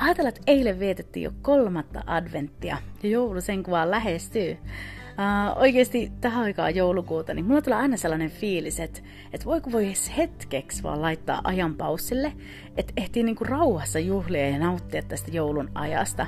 Ajatellaan, että eilen vietettiin jo kolmatta adventtia ja joulu sen kuvaan lähestyy. Uh, oikeasti tähän aikaan joulukuuta, niin mulla tulee aina sellainen fiilis, että, että voiko voi hetkeksi vaan laittaa ajan paussille, että ehtii niinku rauhassa juhlia ja nauttia tästä joulun ajasta.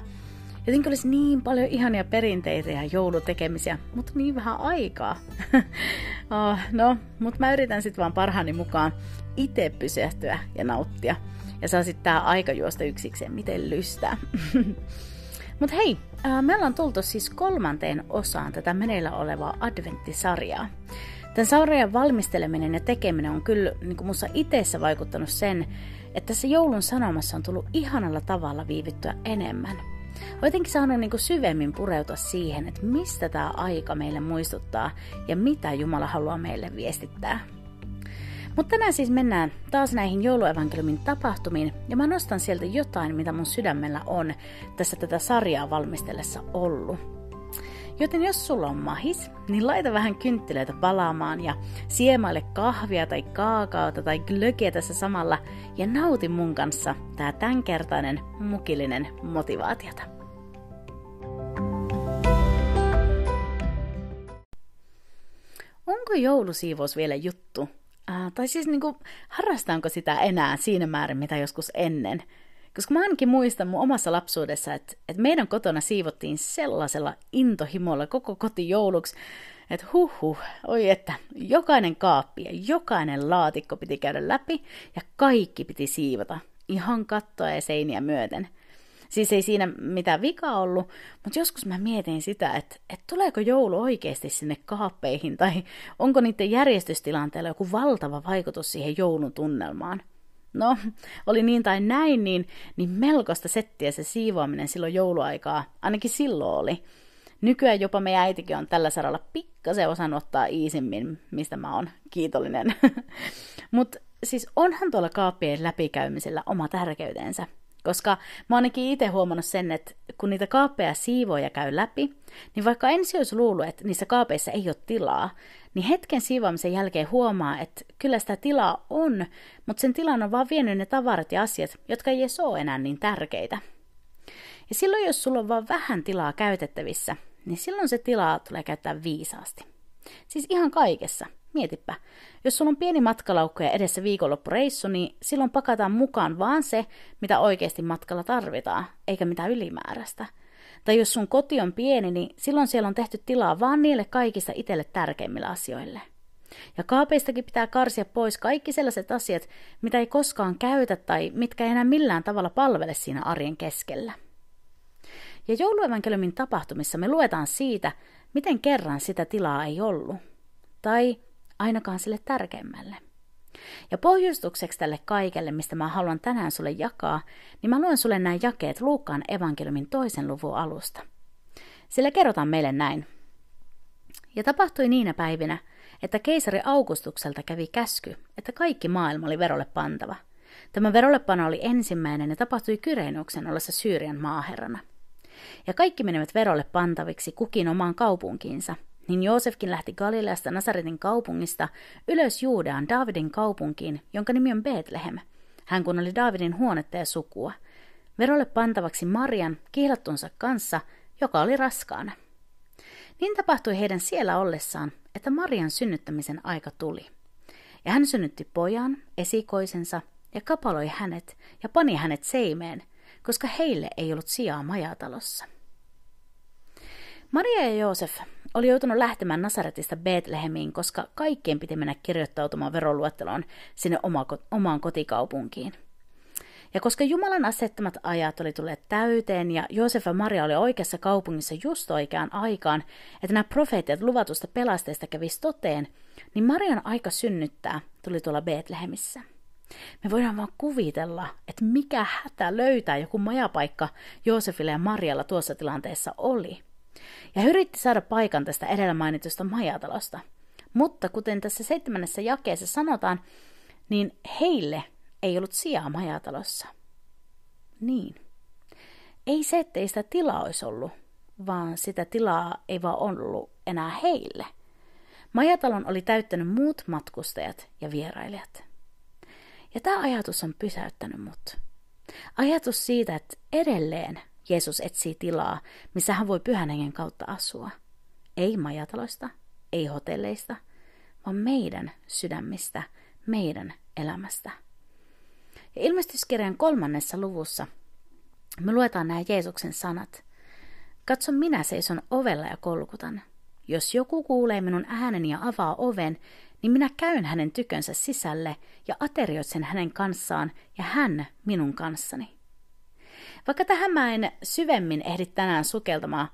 Jotenkin olisi niin paljon ihania perinteitä ja joulutekemisiä, mutta niin vähän aikaa. uh, no, mutta mä yritän sitten vaan parhaani mukaan itse pysähtyä ja nauttia. Ja saa sitten tää aika juosta yksikseen, miten lystää. Mutta hei, me ollaan tultu siis kolmanteen osaan tätä meneillä olevaa adventtisarjaa. Tämän sarjan valmisteleminen ja tekeminen on kyllä niin kuin musta itseessä vaikuttanut sen, että se joulun sanomassa on tullut ihanalla tavalla viivittyä enemmän. Olen jotenkin saanut niin kuin syvemmin pureutua siihen, että mistä tämä aika meille muistuttaa ja mitä Jumala haluaa meille viestittää. Mutta tänään siis mennään taas näihin jouluevankeliumin tapahtumiin, ja mä nostan sieltä jotain, mitä mun sydämellä on tässä tätä sarjaa valmistellessa ollut. Joten jos sulla on mahis, niin laita vähän kynttilöitä palaamaan ja siemaille kahvia tai kaakaota tai glögiä tässä samalla ja nauti mun kanssa tää tämänkertainen mukillinen motivaatiota. Onko joulusiivous vielä juttu? Äh, tai siis niin kuin, harrastaanko sitä enää siinä määrin, mitä joskus ennen? Koska mä ainakin muistan mun omassa lapsuudessa, että, että meidän kotona siivottiin sellaisella intohimolla koko koti jouluksi, että huh huh, oi että jokainen kaappi ja jokainen laatikko piti käydä läpi ja kaikki piti siivota, ihan kattoa ja seiniä myöten – Siis ei siinä mitään vikaa ollut, mutta joskus mä mietin sitä, että, että tuleeko joulu oikeasti sinne kaappeihin tai onko niiden järjestystilanteella joku valtava vaikutus siihen joulun tunnelmaan. No, oli niin tai näin, niin, niin melkoista settiä se siivoaminen silloin jouluaikaa, ainakin silloin oli. Nykyään jopa meidän äitikin on tällä saralla pikkasen osannut ottaa iisimmin, mistä mä oon kiitollinen. Mutta siis onhan tuolla kaappien läpikäymisellä oma tärkeytensä. Koska mä ainakin itse huomannut sen, että kun niitä kaapeja siivoja käy läpi, niin vaikka ensin olisi luullut, että niissä kaapeissa ei ole tilaa, niin hetken siivoamisen jälkeen huomaa, että kyllä sitä tilaa on, mutta sen tilan on vaan vienyt ne tavarat ja asiat, jotka ei edes ole enää niin tärkeitä. Ja silloin, jos sulla on vaan vähän tilaa käytettävissä, niin silloin se tilaa tulee käyttää viisaasti. Siis ihan kaikessa – Mietipä, jos sulla on pieni matkalaukku ja edessä viikonloppureissu, niin silloin pakataan mukaan vaan se, mitä oikeasti matkalla tarvitaan, eikä mitään ylimääräistä. Tai jos sun koti on pieni, niin silloin siellä on tehty tilaa vaan niille kaikista itselle tärkeimmille asioille. Ja kaapeistakin pitää karsia pois kaikki sellaiset asiat, mitä ei koskaan käytä tai mitkä ei enää millään tavalla palvele siinä arjen keskellä. Ja jouluevankeliumin tapahtumissa me luetaan siitä, miten kerran sitä tilaa ei ollut. Tai ainakaan sille tärkeimmälle. Ja pohjustukseksi tälle kaikelle, mistä mä haluan tänään sulle jakaa, niin mä luen sulle nämä jakeet Luukkaan evankeliumin toisen luvun alusta. Sillä kerrotaan meille näin. Ja tapahtui niinä päivinä, että keisari Augustukselta kävi käsky, että kaikki maailma oli verolle pantava. Tämä verollepano oli ensimmäinen ja tapahtui Kyrenuksen ollessa Syyrian maaherrana. Ja kaikki menivät verolle pantaviksi kukin omaan kaupunkiinsa – niin Joosefkin lähti Galileasta Nasaretin kaupungista ylös Juudeaan Davidin kaupunkiin, jonka nimi on Bethlehem. Hän kun oli Davidin huonetta ja sukua. Verolle pantavaksi Marian kihlattunsa kanssa, joka oli raskaana. Niin tapahtui heidän siellä ollessaan, että Marian synnyttämisen aika tuli. Ja hän synnytti pojan, esikoisensa, ja kapaloi hänet ja pani hänet seimeen, koska heille ei ollut sijaa majatalossa. Maria ja Joosef oli joutunut lähtemään Nasaretista Bethlehemiin, koska kaikkien piti mennä kirjoittautumaan veroluetteloon sinne oma, omaan kotikaupunkiin. Ja koska Jumalan asettamat ajat oli tulleet täyteen ja Joosef ja Maria oli oikeassa kaupungissa just oikeaan aikaan, että nämä profeetit luvatusta pelasteesta kävisi toteen, niin Marian aika synnyttää tuli tuolla Bethlehemissä. Me voidaan vaan kuvitella, että mikä hätä löytää joku majapaikka Joosefille ja Marjalla tuossa tilanteessa oli. Ja yritti saada paikan tästä edellä mainitusta majatalosta. Mutta kuten tässä seitsemännessä jakeessa sanotaan, niin heille ei ollut sijaa majatalossa. Niin. Ei se, ettei sitä tilaa olisi ollut, vaan sitä tilaa ei vaan ollut enää heille. Majatalon oli täyttänyt muut matkustajat ja vierailijat. Ja tämä ajatus on pysäyttänyt mut. Ajatus siitä, että edelleen Jeesus etsii tilaa, missä hän voi pyhän hengen kautta asua. Ei majataloista, ei hotelleista, vaan meidän sydämistä, meidän elämästä. Ja ilmestyskirjan kolmannessa luvussa me luetaan nämä Jeesuksen sanat. Katso, minä seison ovella ja kolkutan. Jos joku kuulee minun ääneni ja avaa oven, niin minä käyn hänen tykönsä sisälle ja aterioitsen hänen kanssaan ja hän minun kanssani. Vaikka tähän mä en syvemmin ehdi tänään sukeltamaan,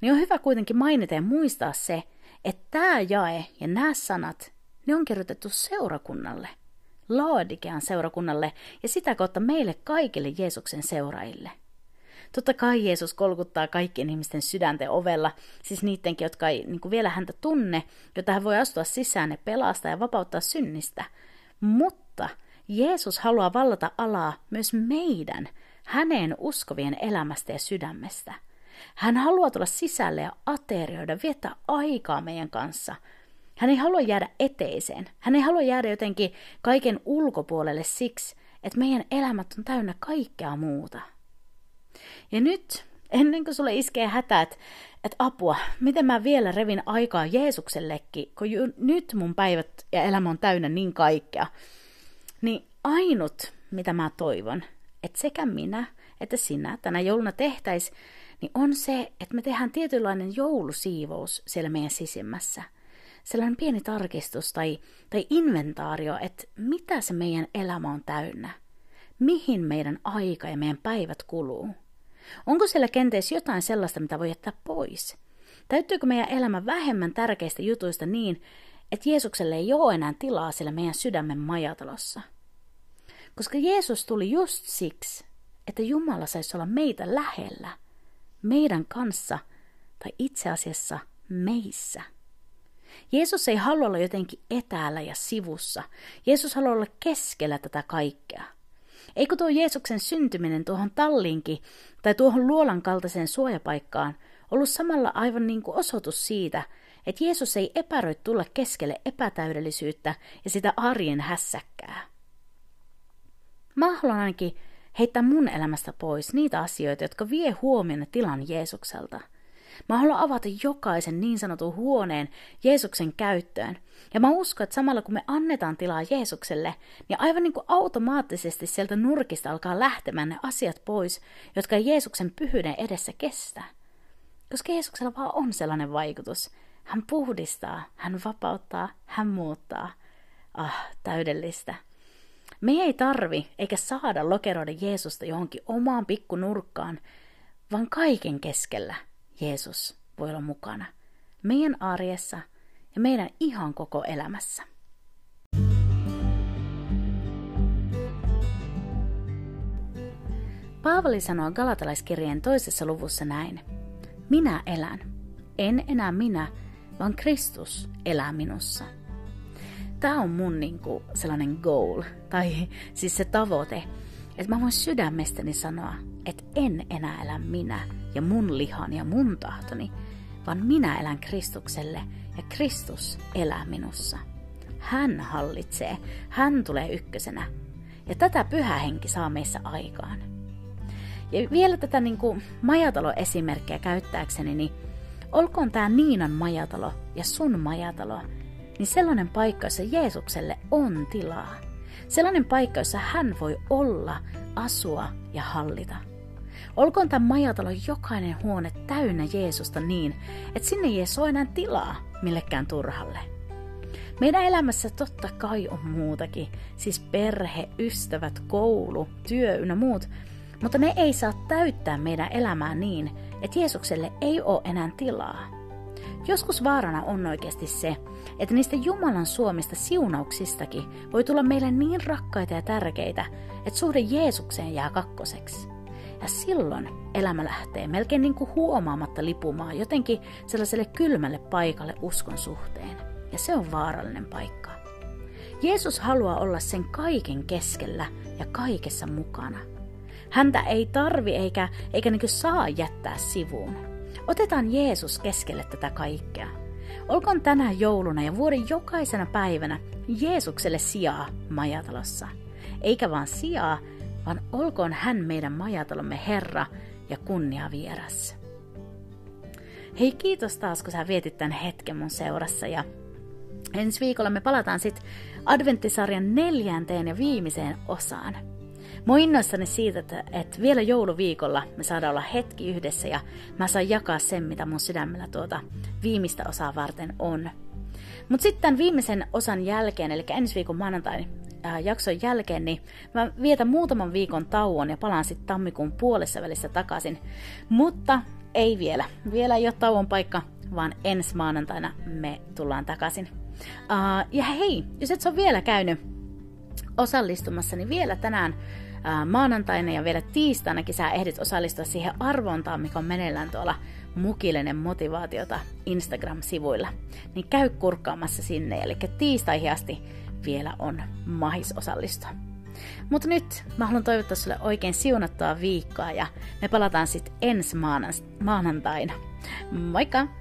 niin on hyvä kuitenkin mainita ja muistaa se, että tämä jae ja nämä sanat, ne on kirjoitettu seurakunnalle, Laodikean seurakunnalle ja sitä kautta meille kaikille Jeesuksen seuraajille. Totta kai Jeesus kolkuttaa kaikkien ihmisten sydänten ovella, siis niidenkin, jotka ei niin vielä häntä tunne, jota hän voi astua sisään ja pelastaa ja vapauttaa synnistä. Mutta Jeesus haluaa vallata alaa myös meidän, hänen uskovien elämästä ja sydämestä. Hän haluaa tulla sisälle ja aterioida, viettää aikaa meidän kanssa. Hän ei halua jäädä eteiseen. Hän ei halua jäädä jotenkin kaiken ulkopuolelle siksi, että meidän elämät on täynnä kaikkea muuta. Ja nyt, ennen kuin sulle iskee hätä, että, että apua, miten mä vielä revin aikaa Jeesuksellekin, kun ju, nyt mun päivät ja elämä on täynnä niin kaikkea, niin ainut, mitä mä toivon, että sekä minä että sinä tänä jouluna tehtäis, niin on se, että me tehdään tietynlainen joulusiivous siellä meidän sisimmässä. Sellainen pieni tarkistus tai, tai inventaario, että mitä se meidän elämä on täynnä. Mihin meidän aika ja meidän päivät kuluu. Onko siellä kenties jotain sellaista, mitä voi jättää pois? Täyttyykö meidän elämä vähemmän tärkeistä jutuista niin, että Jeesukselle ei ole enää tilaa siellä meidän sydämen majatalossa? Koska Jeesus tuli just siksi, että Jumala saisi olla meitä lähellä, meidän kanssa tai itse asiassa meissä. Jeesus ei halua olla jotenkin etäällä ja sivussa. Jeesus haluaa olla keskellä tätä kaikkea. Eikö tuo Jeesuksen syntyminen tuohon talliinkin tai tuohon luolan kaltaiseen suojapaikkaan ollut samalla aivan niin kuin osoitus siitä, että Jeesus ei epäröi tulla keskelle epätäydellisyyttä ja sitä arjen hässäkkää. Mä haluan ainakin heittää mun elämästä pois niitä asioita, jotka vie huomioon tilan Jeesukselta. Mä haluan avata jokaisen niin sanotun huoneen Jeesuksen käyttöön. Ja mä uskon, että samalla kun me annetaan tilaa Jeesukselle, niin aivan niin kuin automaattisesti sieltä nurkista alkaa lähtemään ne asiat pois, jotka Jeesuksen pyhyyden edessä kestää. Koska Jeesuksella vaan on sellainen vaikutus. Hän puhdistaa, hän vapauttaa, hän muuttaa. Ah, täydellistä. Me ei tarvi eikä saada lokeroida Jeesusta johonkin omaan pikkunurkkaan, vaan kaiken keskellä Jeesus voi olla mukana. Meidän arjessa ja meidän ihan koko elämässä. Paavali sanoo Galatalaiskirjeen toisessa luvussa näin. Minä elän. En enää minä, vaan Kristus elää minussa tämä on mun niinku sellainen goal, tai siis se tavoite, että mä voin sydämestäni sanoa, että en enää elä minä ja mun lihan ja mun tahtoni, vaan minä elän Kristukselle ja Kristus elää minussa. Hän hallitsee, hän tulee ykkösenä. Ja tätä pyhä henki saa meissä aikaan. Ja vielä tätä niin kuin majatalo-esimerkkiä käyttääkseni, niin olkoon tämä Niinan majatalo ja sun majatalo – niin sellainen paikka, jossa Jeesukselle on tilaa. Sellainen paikka, jossa hän voi olla, asua ja hallita. Olkoon tämän majatalon jokainen huone täynnä Jeesusta niin, että sinne ei ole enää tilaa millekään turhalle. Meidän elämässä totta kai on muutakin, siis perhe, ystävät, koulu, työ ynnä muut, mutta ne ei saa täyttää meidän elämää niin, että Jeesukselle ei ole enää tilaa. Joskus vaarana on oikeasti se, että niistä Jumalan suomista siunauksistakin voi tulla meille niin rakkaita ja tärkeitä, että suhde Jeesukseen jää kakkoseksi. Ja silloin elämä lähtee melkein niin kuin huomaamatta lipumaan jotenkin sellaiselle kylmälle paikalle uskon suhteen. Ja se on vaarallinen paikka. Jeesus haluaa olla sen kaiken keskellä ja kaikessa mukana. Häntä ei tarvi eikä, eikä niin saa jättää sivuun. Otetaan Jeesus keskelle tätä kaikkea. Olkoon tänä jouluna ja vuoden jokaisena päivänä Jeesukselle sijaa majatalossa. Eikä vaan sijaa, vaan olkoon hän meidän majatalomme Herra ja kunnia vieras. Hei kiitos taas, kun sä vietit tämän hetken mun seurassa ja ensi viikolla me palataan sitten adventtisarjan neljänteen ja viimeiseen osaan. Oon innoissani siitä, että, että vielä jouluviikolla me saadaan olla hetki yhdessä ja mä saan jakaa sen, mitä mun sydämellä tuota viimeistä osaa varten on. Mutta sitten viimeisen osan jälkeen, eli ensi viikon maanantain jakson jälkeen, niin mä vietän muutaman viikon tauon ja palaan sitten tammikuun puolessa välissä takaisin. Mutta ei vielä. Vielä ei ole tauon paikka, vaan ensi maanantaina me tullaan takaisin. Ja hei, jos et ole vielä käynyt osallistumassa, niin vielä tänään maanantaina ja vielä tiistainakin sä ehdit osallistua siihen arvontaan, mikä on meneillään tuolla Mukillinen motivaatiota Instagram-sivuilla. Niin käy kurkkaamassa sinne, eli tiistaihin asti vielä on mahis osallistua. Mutta nyt mä haluan toivottaa sulle oikein siunattua viikkoa ja me palataan sitten ensi maanantaina. Moikka!